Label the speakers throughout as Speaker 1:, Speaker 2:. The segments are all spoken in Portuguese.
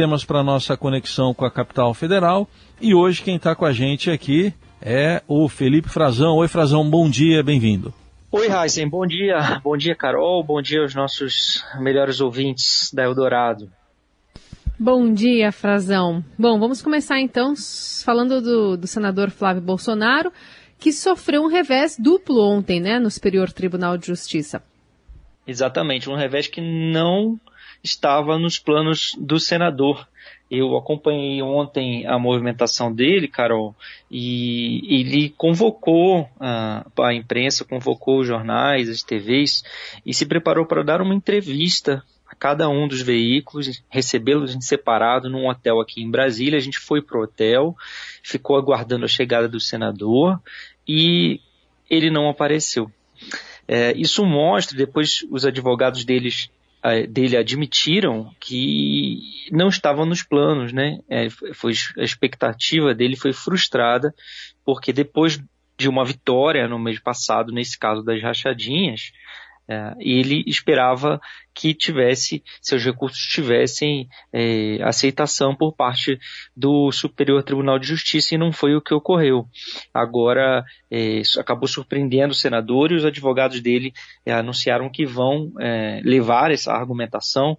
Speaker 1: temas para nossa conexão com a capital federal. E hoje quem está com a gente aqui é o Felipe Frazão. Oi, Frazão, bom dia, bem-vindo.
Speaker 2: Oi, Heisen, bom dia. Bom dia, Carol. Bom dia aos nossos melhores ouvintes da Eldorado.
Speaker 3: Bom dia, Frazão. Bom, vamos começar então falando do, do senador Flávio Bolsonaro, que sofreu um revés duplo ontem, né, no Superior Tribunal de Justiça.
Speaker 2: Exatamente, um revés que não estava nos planos do senador. Eu acompanhei ontem a movimentação dele, Carol, e ele convocou a, a imprensa, convocou os jornais, as TVs, e se preparou para dar uma entrevista a cada um dos veículos, recebê-los em separado num hotel aqui em Brasília. A gente foi pro hotel, ficou aguardando a chegada do senador e ele não apareceu. É, isso mostra, depois os advogados deles, dele admitiram que não estavam nos planos, né? É, foi, a expectativa dele foi frustrada, porque depois de uma vitória no mês passado, nesse caso das rachadinhas, é, ele esperava que tivesse, seus recursos tivessem é, aceitação por parte do Superior Tribunal de Justiça e não foi o que ocorreu. Agora, é, acabou surpreendendo o senador e os advogados dele é, anunciaram que vão é, levar essa argumentação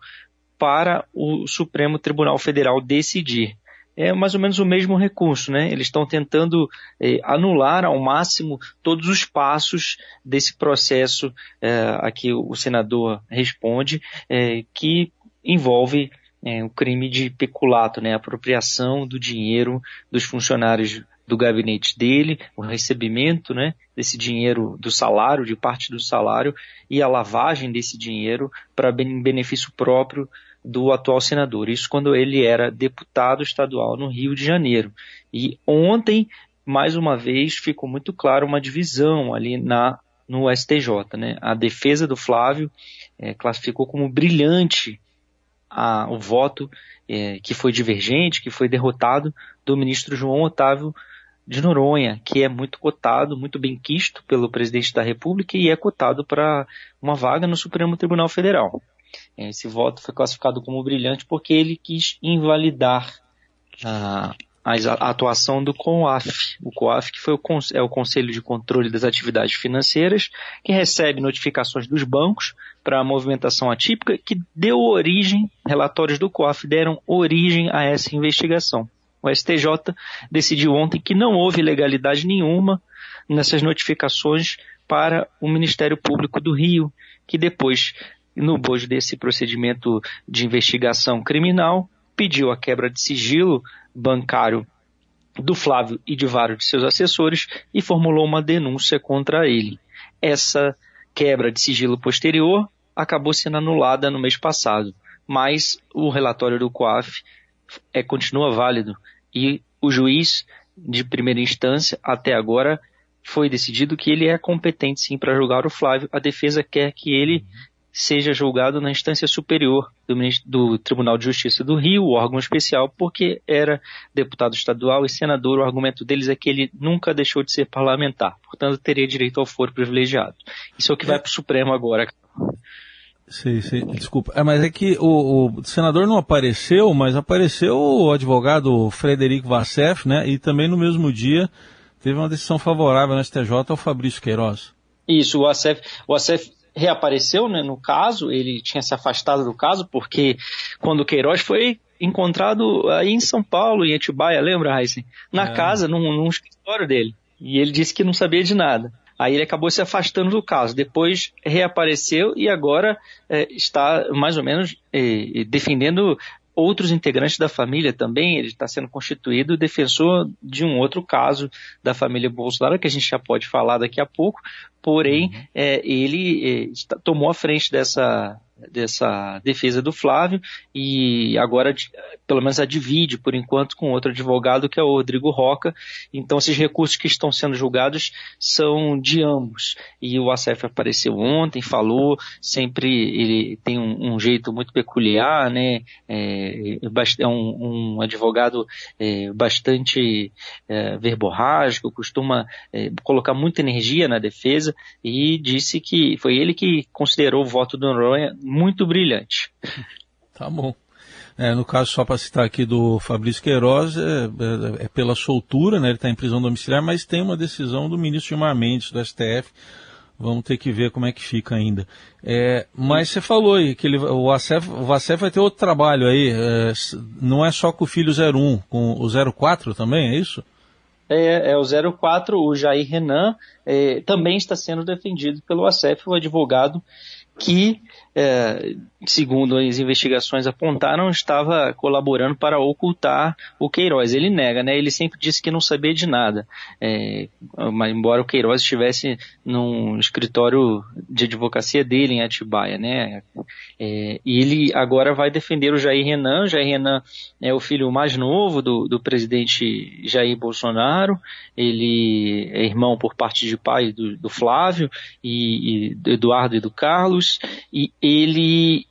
Speaker 2: para o Supremo Tribunal Federal decidir é mais ou menos o mesmo recurso, né? Eles estão tentando é, anular ao máximo todos os passos desse processo é, a que o senador responde, é, que envolve o crime de peculato, né? A apropriação do dinheiro dos funcionários do gabinete dele, o recebimento, né? Desse dinheiro do salário, de parte do salário e a lavagem desse dinheiro para benefício próprio do atual senador. Isso quando ele era deputado estadual no Rio de Janeiro. E ontem, mais uma vez, ficou muito claro uma divisão ali na no STJ. Né? A defesa do Flávio é, classificou como brilhante a, o voto é, que foi divergente, que foi derrotado do ministro João Otávio de Noronha, que é muito cotado, muito bem quisto pelo presidente da República e é cotado para uma vaga no Supremo Tribunal Federal. Esse voto foi classificado como brilhante porque ele quis invalidar a, a atuação do COAF. O COAF que foi o, é o Conselho de Controle das Atividades Financeiras, que recebe notificações dos bancos para a movimentação atípica, que deu origem, relatórios do COAF deram origem a essa investigação. O STJ decidiu ontem que não houve legalidade nenhuma nessas notificações para o Ministério Público do Rio, que depois no bojo desse procedimento de investigação criminal, pediu a quebra de sigilo bancário do Flávio e de vários de seus assessores e formulou uma denúncia contra ele. Essa quebra de sigilo posterior acabou sendo anulada no mês passado, mas o relatório do COAF é, continua válido e o juiz de primeira instância até agora foi decidido que ele é competente sim para julgar o Flávio. A defesa quer que ele seja julgado na instância superior do, do, Tribunal de Justiça do Rio, órgão especial, porque era deputado estadual e senador. O argumento deles é que ele nunca deixou de ser parlamentar, portanto teria direito ao foro privilegiado. Isso é o que vai para o Supremo agora.
Speaker 1: Sim, sim, desculpa. É, mas é que o, o, senador não apareceu, mas apareceu o advogado Frederico Vassef, né? E também no mesmo dia teve uma decisão favorável no STJ ao Fabrício Queiroz.
Speaker 2: Isso, o Vassef, o Vassef reapareceu né, no caso, ele tinha se afastado do caso, porque quando o Queiroz foi encontrado aí em São Paulo, em Atibaia, lembra, Heisen? Na é. casa, num, num escritório dele. E ele disse que não sabia de nada. Aí ele acabou se afastando do caso. Depois reapareceu e agora é, está mais ou menos é, defendendo outros integrantes da família também. Ele está sendo constituído defensor de um outro caso da família Bolsonaro, que a gente já pode falar daqui a pouco. Porém, uhum. é, ele é, tomou a frente dessa dessa defesa do Flávio e agora pelo menos a divide por enquanto com outro advogado que é o Rodrigo Roca. Então esses recursos que estão sendo julgados são de ambos. E o ACF apareceu ontem, falou, sempre ele tem um, um jeito muito peculiar, né? É, é um, um advogado é, bastante é, verborrágico, costuma é, colocar muita energia na defesa e disse que foi ele que considerou o voto do Noronha muito brilhante.
Speaker 1: Tá bom. É, no caso, só para citar aqui do Fabrício Queiroz, é, é, é pela soltura, né, ele está em prisão domiciliar, mas tem uma decisão do ministro Gilmar Mendes, do STF, Vamos ter que ver como é que fica ainda. É, mas você falou aí que ele, o, ACEF, o ACEF vai ter outro trabalho aí. É, não é só com o filho 01, com o 04 também, é isso?
Speaker 2: É, é o 04, o Jair Renan, é, também está sendo defendido pelo ACEF, o advogado que é, segundo as investigações apontaram, estava colaborando para ocultar o Queiroz. Ele nega, né? Ele sempre disse que não sabia de nada. É, embora o Queiroz estivesse num escritório de advocacia dele em Atibaia, né? É, e ele agora vai defender o Jair Renan. Jair Renan é o filho mais novo do, do presidente Jair Bolsonaro. Ele é irmão por parte de pai do, do Flávio e, e do Eduardo e do Carlos. E ele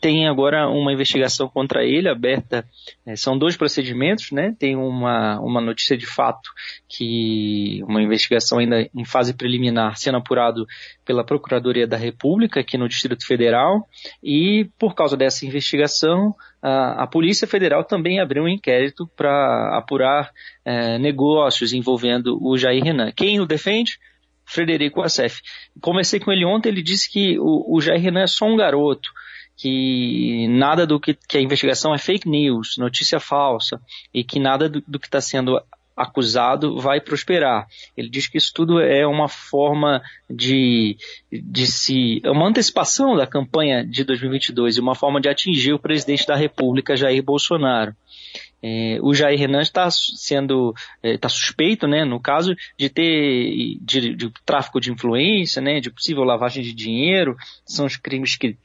Speaker 2: tem agora uma investigação contra ele aberta. Eh, são dois procedimentos, né? Tem uma, uma notícia de fato que uma investigação ainda em fase preliminar sendo apurado pela Procuradoria da República aqui no Distrito Federal e por causa dessa investigação a, a Polícia Federal também abriu um inquérito para apurar eh, negócios envolvendo o Jair Renan. Quem o defende? Frederico Assef. Comecei com ele ontem, ele disse que o, o Jair Renan é só um garoto, que nada do que, que a investigação é fake news, notícia falsa, e que nada do, do que está sendo acusado vai prosperar. Ele diz que isso tudo é uma forma de, de se. é uma antecipação da campanha de 2022 e uma forma de atingir o presidente da República, Jair Bolsonaro. É, o Jair Renan está sendo está é, suspeito, né, no caso de ter de, de, tráfico de influência, né, de possível lavagem de dinheiro, são os crimes que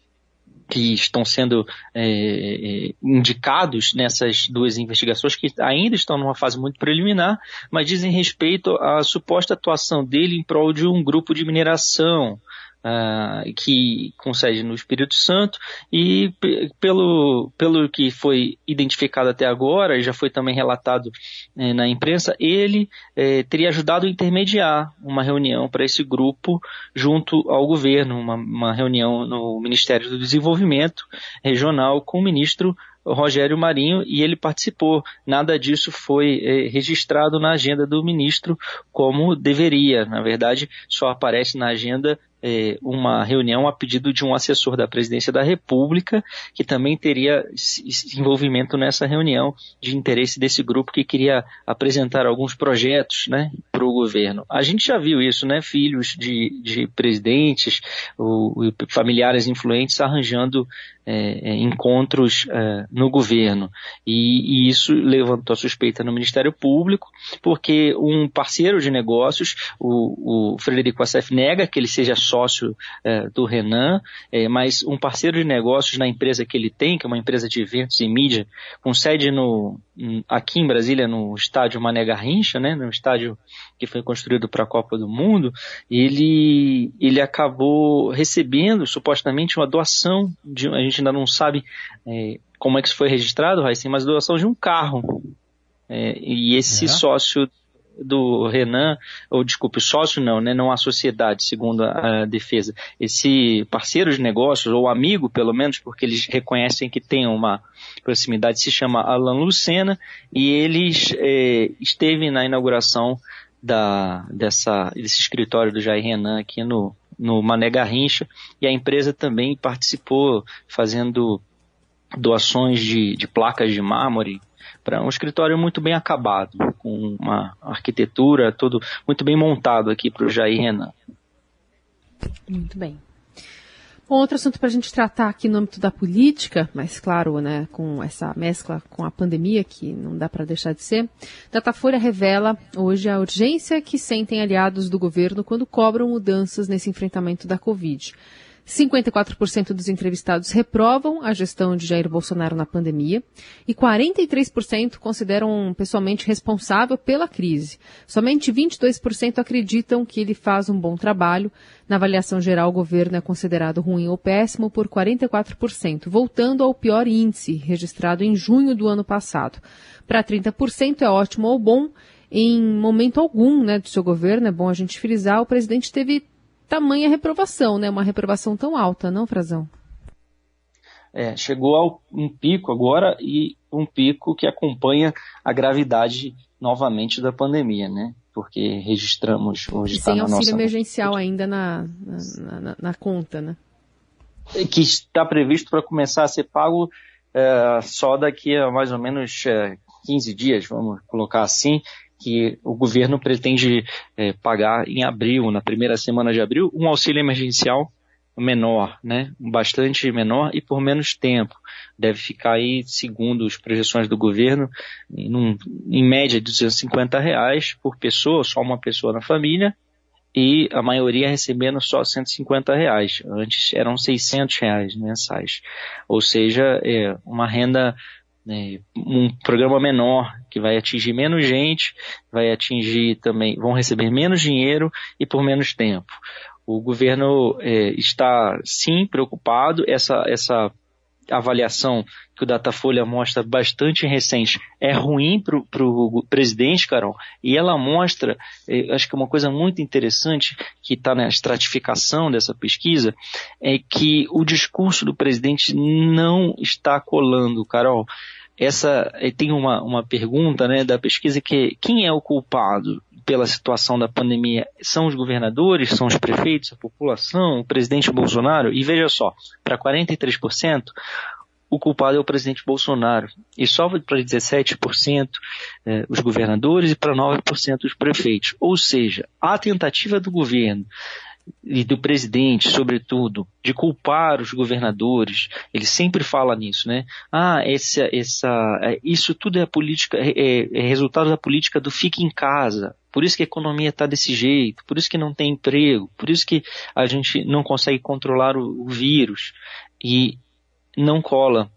Speaker 2: que estão sendo é, é, indicados nessas duas investigações que ainda estão numa fase muito preliminar, mas dizem respeito à suposta atuação dele em prol de um grupo de mineração uh, que concede no Espírito Santo e pelo, pelo que foi identificado até agora, já foi também relatado eh, na imprensa, ele eh, teria ajudado a intermediar uma reunião para esse grupo junto ao governo, uma, uma reunião no Ministério do Desenvolvimento Regional com o ministro Rogério Marinho e ele participou. Nada disso foi eh, registrado na agenda do ministro como deveria. Na verdade, só aparece na agenda é, uma reunião a pedido de um assessor da presidência da República, que também teria envolvimento nessa reunião de interesse desse grupo que queria apresentar alguns projetos né, para o governo. A gente já viu isso, né? Filhos de, de presidentes, o, familiares influentes arranjando é, é, encontros é, no governo. E, e, isso levantou a suspeita no Ministério Público, porque um parceiro de negócios, o, o Frederico Assef, nega que ele seja sócio é, do Renan, é, mas um parceiro de negócios na empresa que ele tem, que é uma empresa de eventos e mídia, com sede no, aqui em Brasília, no estádio Mané Garrincha, né, no estádio que foi construído para a Copa do Mundo, ele, ele acabou recebendo supostamente uma doação, de, a gente ainda não sabe é, como é que isso foi registrado, Raíssa, mas doação de um carro. É, e esse é. sócio do Renan, ou desculpe, sócio não, né, não a sociedade, segundo a, defesa. Esse parceiro de negócios, ou amigo pelo menos, porque eles reconhecem que tem uma proximidade, se chama Alan Lucena, e ele é, esteve na inauguração da, dessa, desse escritório do Jair Renan aqui no, no Mané Garrincha, e a empresa também participou fazendo doações de, de placas de mármore para um escritório muito bem acabado, com uma arquitetura todo muito bem montado aqui para o Jair Renan.
Speaker 3: Muito bem. Bom, outro assunto para a gente tratar aqui no âmbito da política, mas claro, né, com essa mescla com a pandemia, que não dá para deixar de ser, Datafolha revela hoje a urgência que sentem aliados do governo quando cobram mudanças nesse enfrentamento da Covid. 54% dos entrevistados reprovam a gestão de Jair Bolsonaro na pandemia e 43% consideram pessoalmente responsável pela crise. Somente 22% acreditam que ele faz um bom trabalho. Na avaliação geral, o governo é considerado ruim ou péssimo por 44%, voltando ao pior índice registrado em junho do ano passado. Para 30% é ótimo ou bom. Em momento algum né, do seu governo, é bom a gente frisar, o presidente teve tamanha reprovação, né? Uma reprovação tão alta, não, Frazão?
Speaker 2: é, chegou a um pico agora e um pico que acompanha a gravidade novamente da pandemia, né? Porque registramos hoje. Tá
Speaker 3: sem
Speaker 2: na
Speaker 3: auxílio
Speaker 2: nossa...
Speaker 3: emergencial ainda na, na, na, na conta, né?
Speaker 2: Que está previsto para começar a ser pago é, só daqui a mais ou menos é, 15 dias, vamos colocar assim, que o governo pretende é, pagar em abril, na primeira semana de abril, um auxílio emergencial menor, né? Bastante menor e por menos tempo. Deve ficar aí, segundo as projeções do governo, em, em média de 250 reais por pessoa, só uma pessoa na família, e a maioria recebendo só 150 reais. Antes eram 600 reais mensais. Ou seja, é uma renda, é, um programa menor que vai atingir menos gente, vai atingir também, vão receber menos dinheiro e por menos tempo. O governo é, está sim preocupado. Essa, essa avaliação que o Datafolha mostra bastante recente é ruim para o presidente, Carol, e ela mostra, é, acho que uma coisa muito interessante que está na estratificação dessa pesquisa, é que o discurso do presidente não está colando, Carol. Essa é, tem uma, uma pergunta né, da pesquisa que é, quem é o culpado? Pela situação da pandemia são os governadores, são os prefeitos, a população, o presidente Bolsonaro. E veja só, para 43%, o culpado é o presidente Bolsonaro. E só para 17% eh, os governadores e para 9% os prefeitos. Ou seja, a tentativa do governo e do presidente, sobretudo, de culpar os governadores. Ele sempre fala nisso, né? Ah, essa, essa, é, isso tudo é política, é, é resultado da política do fique em casa. Por isso que a economia está desse jeito, por isso que não tem emprego, por isso que a gente não consegue controlar o, o vírus e não cola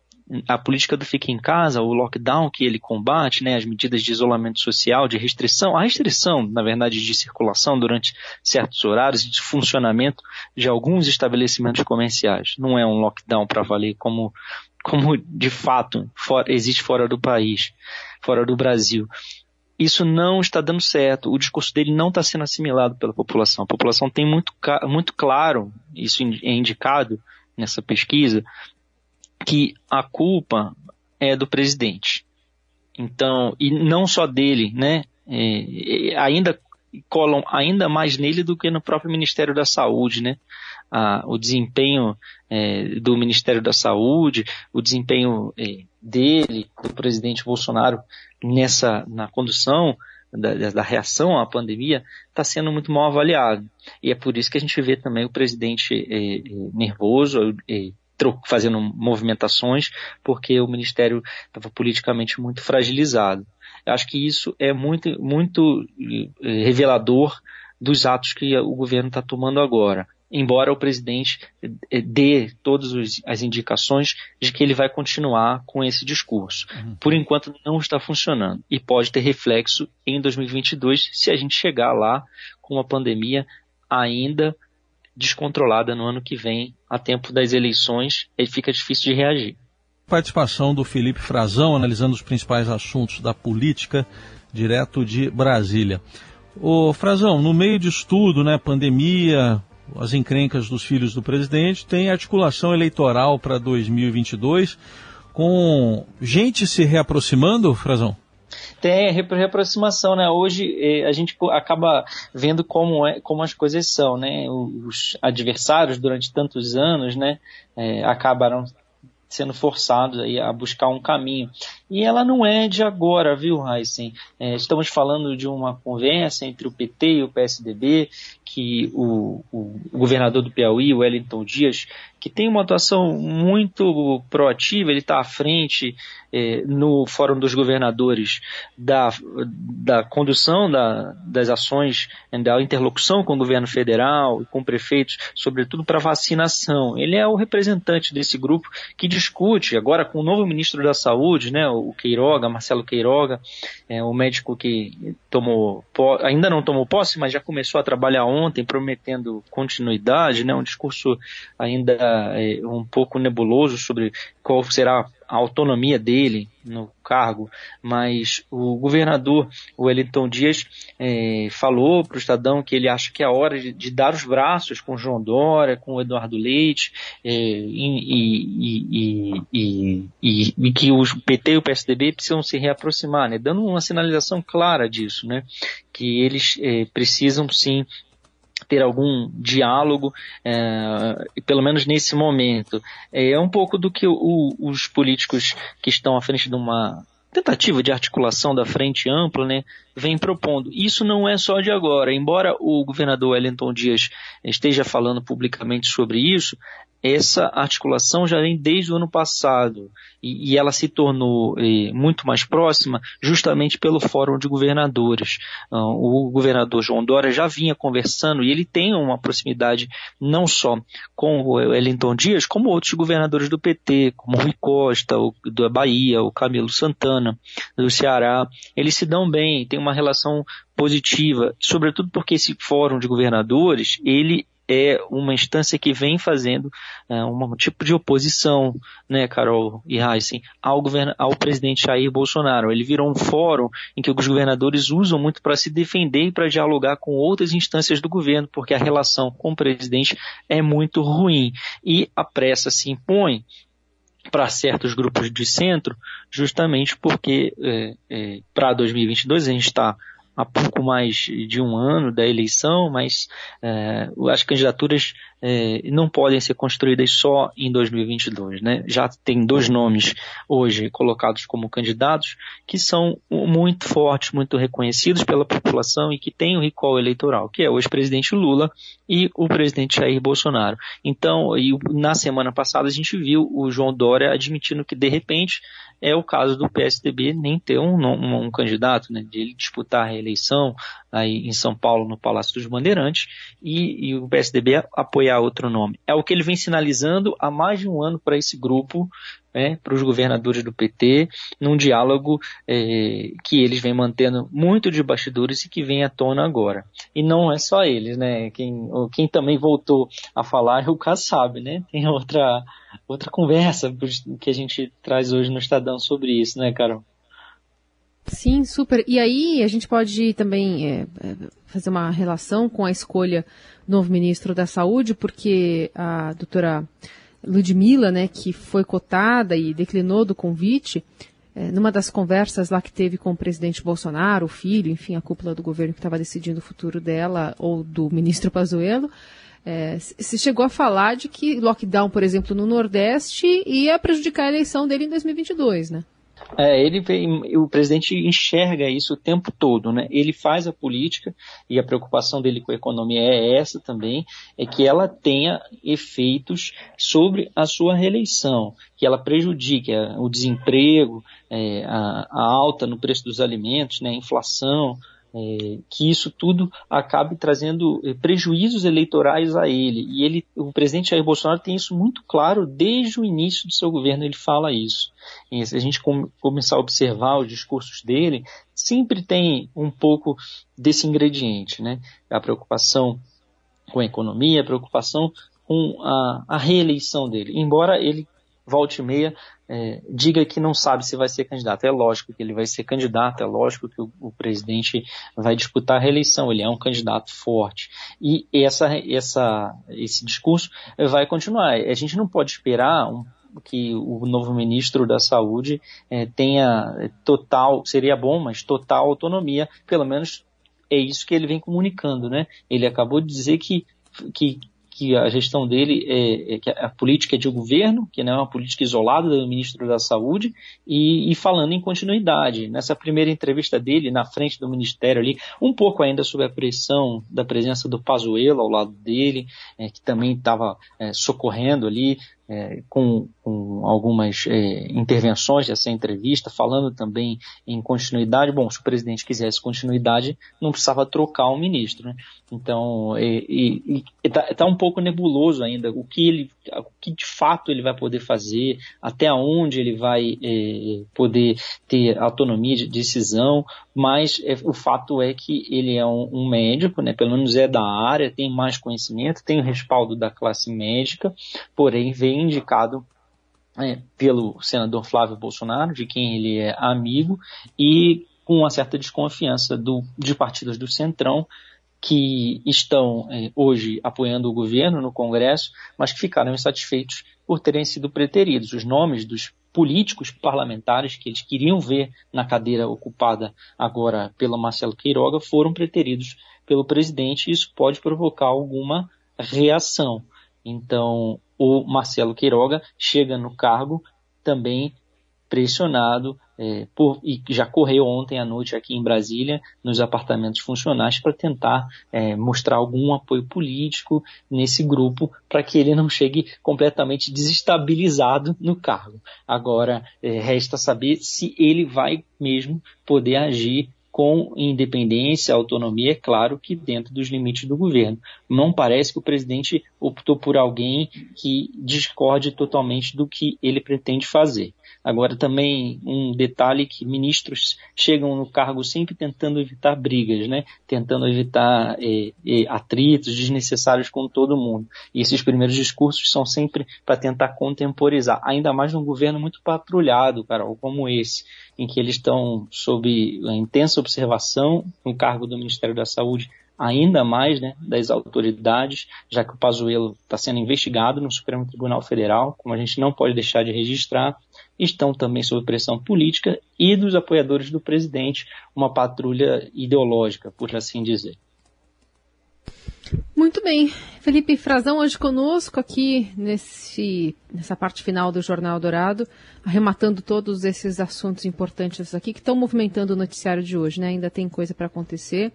Speaker 2: a política do fica em casa, o lockdown que ele combate, né, as medidas de isolamento social, de restrição, a restrição, na verdade, de circulação durante certos horários e de funcionamento de alguns estabelecimentos comerciais. Não é um lockdown para valer como, como de fato for, existe fora do país, fora do Brasil. Isso não está dando certo. O discurso dele não está sendo assimilado pela população. A população tem muito, muito claro, isso é indicado nessa pesquisa, que a culpa é do presidente. Então, e não só dele, né? É, ainda colam ainda mais nele do que no próprio Ministério da Saúde, né? O desempenho é, do Ministério da Saúde, o desempenho é, dele, do presidente Bolsonaro nessa na condução da, da reação à pandemia está sendo muito mal avaliado e é por isso que a gente vê também o presidente é, é nervoso, é, fazendo movimentações, porque o Ministério estava politicamente muito fragilizado. Eu acho que isso é muito, muito eh, revelador dos atos que o governo está tomando agora. Embora o presidente eh, dê todas as indicações de que ele vai continuar com esse discurso. Uhum. Por enquanto não está funcionando e pode ter reflexo em 2022 se a gente chegar lá com uma pandemia ainda descontrolada no ano que vem, a tempo das eleições, aí fica difícil de reagir.
Speaker 1: Participação do Felipe Frazão, analisando os principais assuntos da política, direto de Brasília. O Frazão, no meio de estudo, né, pandemia, as encrencas dos filhos do presidente, tem articulação eleitoral para 2022, com gente se reaproximando, Frazão?
Speaker 2: Tem reaproximação, né? Hoje eh, a gente acaba vendo como, é, como as coisas são, né? Os adversários durante tantos anos, né? É, acabaram sendo forçados aí a buscar um caminho. E ela não é de agora, viu, Heisen? É, estamos falando de uma conversa entre o PT e o PSDB, que o, o, governador do Piauí, Wellington Dias, que tem uma atuação muito proativa, ele está à frente é, no Fórum dos Governadores da, da condução da, das ações, da interlocução com o governo federal e com prefeitos, sobretudo para vacinação. Ele é o representante desse grupo que discute, agora com o novo ministro da Saúde, né, o Queiroga, Marcelo Queiroga, é, o médico que tomou, ainda não tomou posse, mas já começou a trabalhar ontem, prometendo continuidade, né, um discurso ainda é, um pouco nebuloso sobre qual será a autonomia dele no cargo, mas o governador Wellington Dias é, falou para o Estadão que ele acha que é hora de, de, dar os braços com João Dória, com Eduardo Leite, é, e, e, e, e, que o PT e o PSDB precisam se reaproximar, né, dando uma sinalização clara disso, né, que eles é, precisam sim ter algum diálogo, é, pelo menos nesse momento. É, é um pouco do que o, os políticos que estão à frente de uma tentativa de articulação da frente ampla, né, vem propondo. Isso não é só de agora. Embora o governador Wellington Dias esteja falando publicamente sobre isso, essa articulação já vem desde o ano passado e, e ela se tornou eh, muito mais próxima justamente pelo Fórum de Governadores. Uh, o governador João Dória já vinha conversando e ele tem uma proximidade não só com o Wellington Dias, como outros governadores do PT, como Rui Costa, o, da Bahia, o Camilo Santana, do Ceará. Eles se dão bem, tem uma relação positiva, sobretudo porque esse Fórum de Governadores, ele é uma instância que vem fazendo é, um tipo de oposição, né, Carol e Heisen, ao, ao presidente Jair Bolsonaro. Ele virou um fórum em que os governadores usam muito para se defender e para dialogar com outras instâncias do governo, porque a relação com o presidente é muito ruim. E a pressa se impõe para certos grupos de centro, justamente porque é, é, para 2022 a gente está há pouco mais de um ano da eleição, mas é, as candidaturas é, não podem ser construídas só em 2022. Né? Já tem dois nomes hoje colocados como candidatos que são muito fortes, muito reconhecidos pela população e que têm o recall eleitoral, que é o ex-presidente Lula e o presidente Jair Bolsonaro. Então, e na semana passada a gente viu o João Dória admitindo que de repente é o caso do PSDB nem ter um, um, um candidato, né, de ele disputar a reeleição aí em São Paulo no Palácio dos Bandeirantes e, e o PSDB apoiar outro nome. É o que ele vem sinalizando há mais de um ano para esse grupo, né, para os governadores do PT, num diálogo é, que eles vêm mantendo muito de bastidores e que vem à tona agora. E não é só eles, né? Quem, quem também voltou a falar é o Kassab, né? Tem outra outra conversa que a gente traz hoje no Estadão sobre isso, né, Carol?
Speaker 3: Sim, super. E aí a gente pode também é, é, fazer uma relação com a escolha do novo ministro da Saúde, porque a doutora Ludmilla, né, que foi cotada e declinou do convite, é, numa das conversas lá que teve com o presidente Bolsonaro, o filho, enfim, a cúpula do governo que estava decidindo o futuro dela, ou do ministro Pazuello, é, se chegou a falar de que lockdown, por exemplo, no Nordeste ia prejudicar a eleição dele em 2022, né?
Speaker 2: É, ele o presidente enxerga isso o tempo todo, né? Ele faz a política e a preocupação dele com a economia é essa também, é que ela tenha efeitos sobre a sua reeleição, que ela prejudique o desemprego, é, a, a, alta no preço dos alimentos, né, a inflação, é, que isso tudo acabe trazendo é, prejuízos eleitorais a ele. E ele, o presidente Jair Bolsonaro tem isso muito claro desde o início do seu governo, ele fala isso. E se a gente com, começar a observar os discursos dele, sempre tem um pouco desse ingrediente, né? A preocupação com a economia, a preocupação com a, a reeleição dele. Embora ele volte meia, é, diga que não sabe se vai ser candidato. É lógico que ele vai ser candidato, é lógico que o, o, presidente vai disputar a reeleição, ele é um candidato forte. E essa, essa, esse discurso vai continuar. A gente não pode esperar um, que o novo ministro da Saúde é, tenha total, seria bom, mas total autonomia, pelo menos é isso que ele vem comunicando, né? Ele acabou de dizer que, que que a gestão dele é, é que a política é de governo, que não é uma política isolada do ministro da Saúde, e, e, falando em continuidade. Nessa primeira entrevista dele, na frente do ministério ali, um pouco ainda sob a pressão da presença do Pazuello ao lado dele, é, que também estava é, socorrendo ali, é, com, com, algumas é, intervenções dessa entrevista, falando também em continuidade. Bom, se o presidente quisesse continuidade, não precisava trocar o ministro. Né? Então, está tá um pouco nebuloso ainda o que ele, o que de fato ele vai poder fazer, até onde ele vai é, poder ter autonomia de decisão, mas é, o fato é que ele é um, um, médico, né, pelo menos é da área, tem mais conhecimento, tem o respaldo da classe médica, porém vem indicado é, pelo senador Flávio Bolsonaro, de quem ele é amigo, e com uma certa desconfiança do, de partidos do Centrão que estão é, hoje apoiando o governo no Congresso, mas que ficaram insatisfeitos por terem sido preteridos. Os nomes dos políticos parlamentares que eles queriam ver na cadeira ocupada agora pelo Marcelo Queiroga foram preteridos pelo presidente e isso pode provocar alguma reação. Então, o Marcelo Queiroga chega no cargo também pressionado é, por, e já correu ontem à noite aqui em Brasília, nos apartamentos funcionais, para tentar é, mostrar algum apoio político nesse grupo, para que ele não chegue completamente desestabilizado no cargo. Agora, é, resta saber se ele vai mesmo poder agir com independência, autonomia, é claro que dentro dos limites do governo. Não parece que o presidente optou por alguém que discorde totalmente do que ele pretende fazer. Agora também um detalhe que ministros chegam no cargo sempre tentando evitar brigas, né? Tentando evitar é, é, atritos desnecessários com todo mundo. E esses primeiros discursos são sempre para tentar contemporizar, ainda mais num governo muito patrulhado, Carol, como esse, em que eles estão sob intensa observação no cargo do Ministério da Saúde ainda mais né, das autoridades, já que o Pazuello está sendo investigado no Supremo Tribunal Federal, como a gente não pode deixar de registrar, estão também sob pressão política e dos apoiadores do presidente, uma patrulha ideológica, por assim dizer.
Speaker 3: Muito bem. Felipe Frazão hoje conosco aqui nesse, nessa parte final do Jornal Dourado, arrematando todos esses assuntos importantes aqui que estão movimentando o noticiário de hoje, né? Ainda tem coisa para acontecer.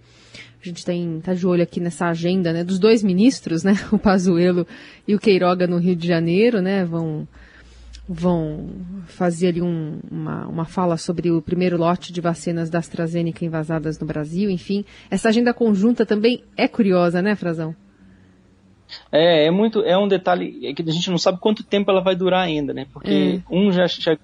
Speaker 3: A gente está de olho aqui nessa agenda, né, dos dois ministros, né, o Pazuello e o Queiroga no Rio de Janeiro, né, vão vão fazer ali um, uma, uma fala sobre o primeiro lote de vacinas da AstraZeneca invasadas no Brasil, enfim. Essa agenda conjunta também é curiosa, né, Frazão?
Speaker 2: É, é muito, é um detalhe é que a gente não sabe quanto tempo ela vai durar ainda, né? Porque é. um já, já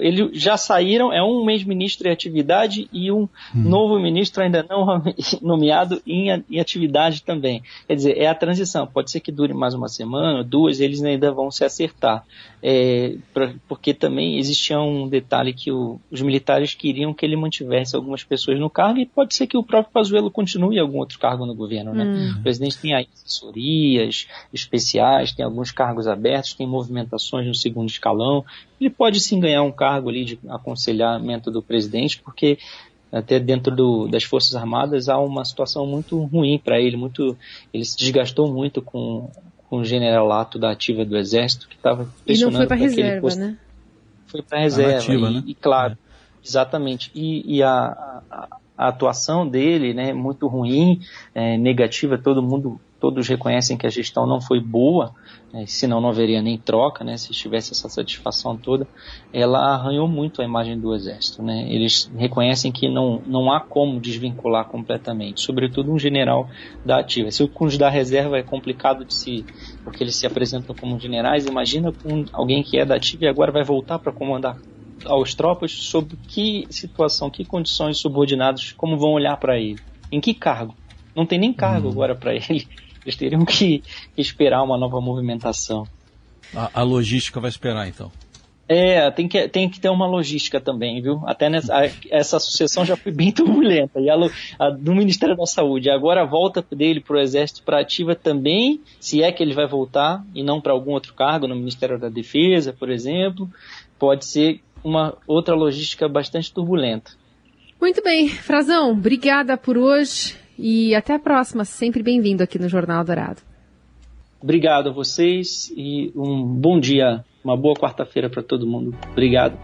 Speaker 2: eles já saíram, é um ex-ministro em atividade e um hum. novo ministro ainda não nomeado em, em, atividade também. Quer dizer, é a transição. Pode ser que dure mais uma semana, duas, eles ainda vão se acertar. É, pra, porque também existia um detalhe que o, os militares queriam que ele mantivesse algumas pessoas no cargo e pode ser que o próprio Pazuello continue em algum outro cargo no governo. Né? Hum. O presidente tem assessorias especiais, tem alguns cargos abertos, tem movimentações no segundo escalão. Ele pode sim ganhar um cargo ali de aconselhamento do presidente, porque até dentro do, das Forças Armadas há uma situação muito ruim para ele, muito ele se desgastou muito com, com o generalato da ativa do Exército, que estava
Speaker 3: pressionando E não foi para reserva, posto... né?
Speaker 2: Foi para reserva, ativa, e, né? e, claro, é. exatamente, e, e a, a, a, atuação dele, né, muito ruim, é, negativa, todo mundo todos reconhecem que a gestão não foi boa, né, senão não haveria nem troca, né, se tivesse essa satisfação toda, ela arranhou muito a imagem do Exército. Né, eles reconhecem que não, não há como desvincular completamente, sobretudo um general da ativa. Se o os da reserva é complicado de se, porque eles se apresentam como generais, imagina com alguém que é da ativa e agora vai voltar para comandar aos tropas sobre que situação, que condições subordinados, como vão olhar para ele, em que cargo. Não tem nem cargo uhum. agora para ele. Eles teriam que esperar uma nova movimentação.
Speaker 1: A, a logística vai esperar, então.
Speaker 2: É, tem que, tem que ter uma logística também, viu? Até nessa, a, essa sucessão já foi bem turbulenta. E a, a, do Ministério da Saúde. Agora a volta dele para o Exército para ativa também, se é que ele vai voltar, e não para algum outro cargo, no Ministério da Defesa, por exemplo, pode ser uma outra logística bastante turbulenta.
Speaker 3: Muito bem, Frazão, obrigada por hoje. E até a próxima, sempre bem-vindo aqui no Jornal Dourado.
Speaker 2: Obrigado a vocês e um bom dia, uma boa quarta-feira para todo mundo. Obrigado.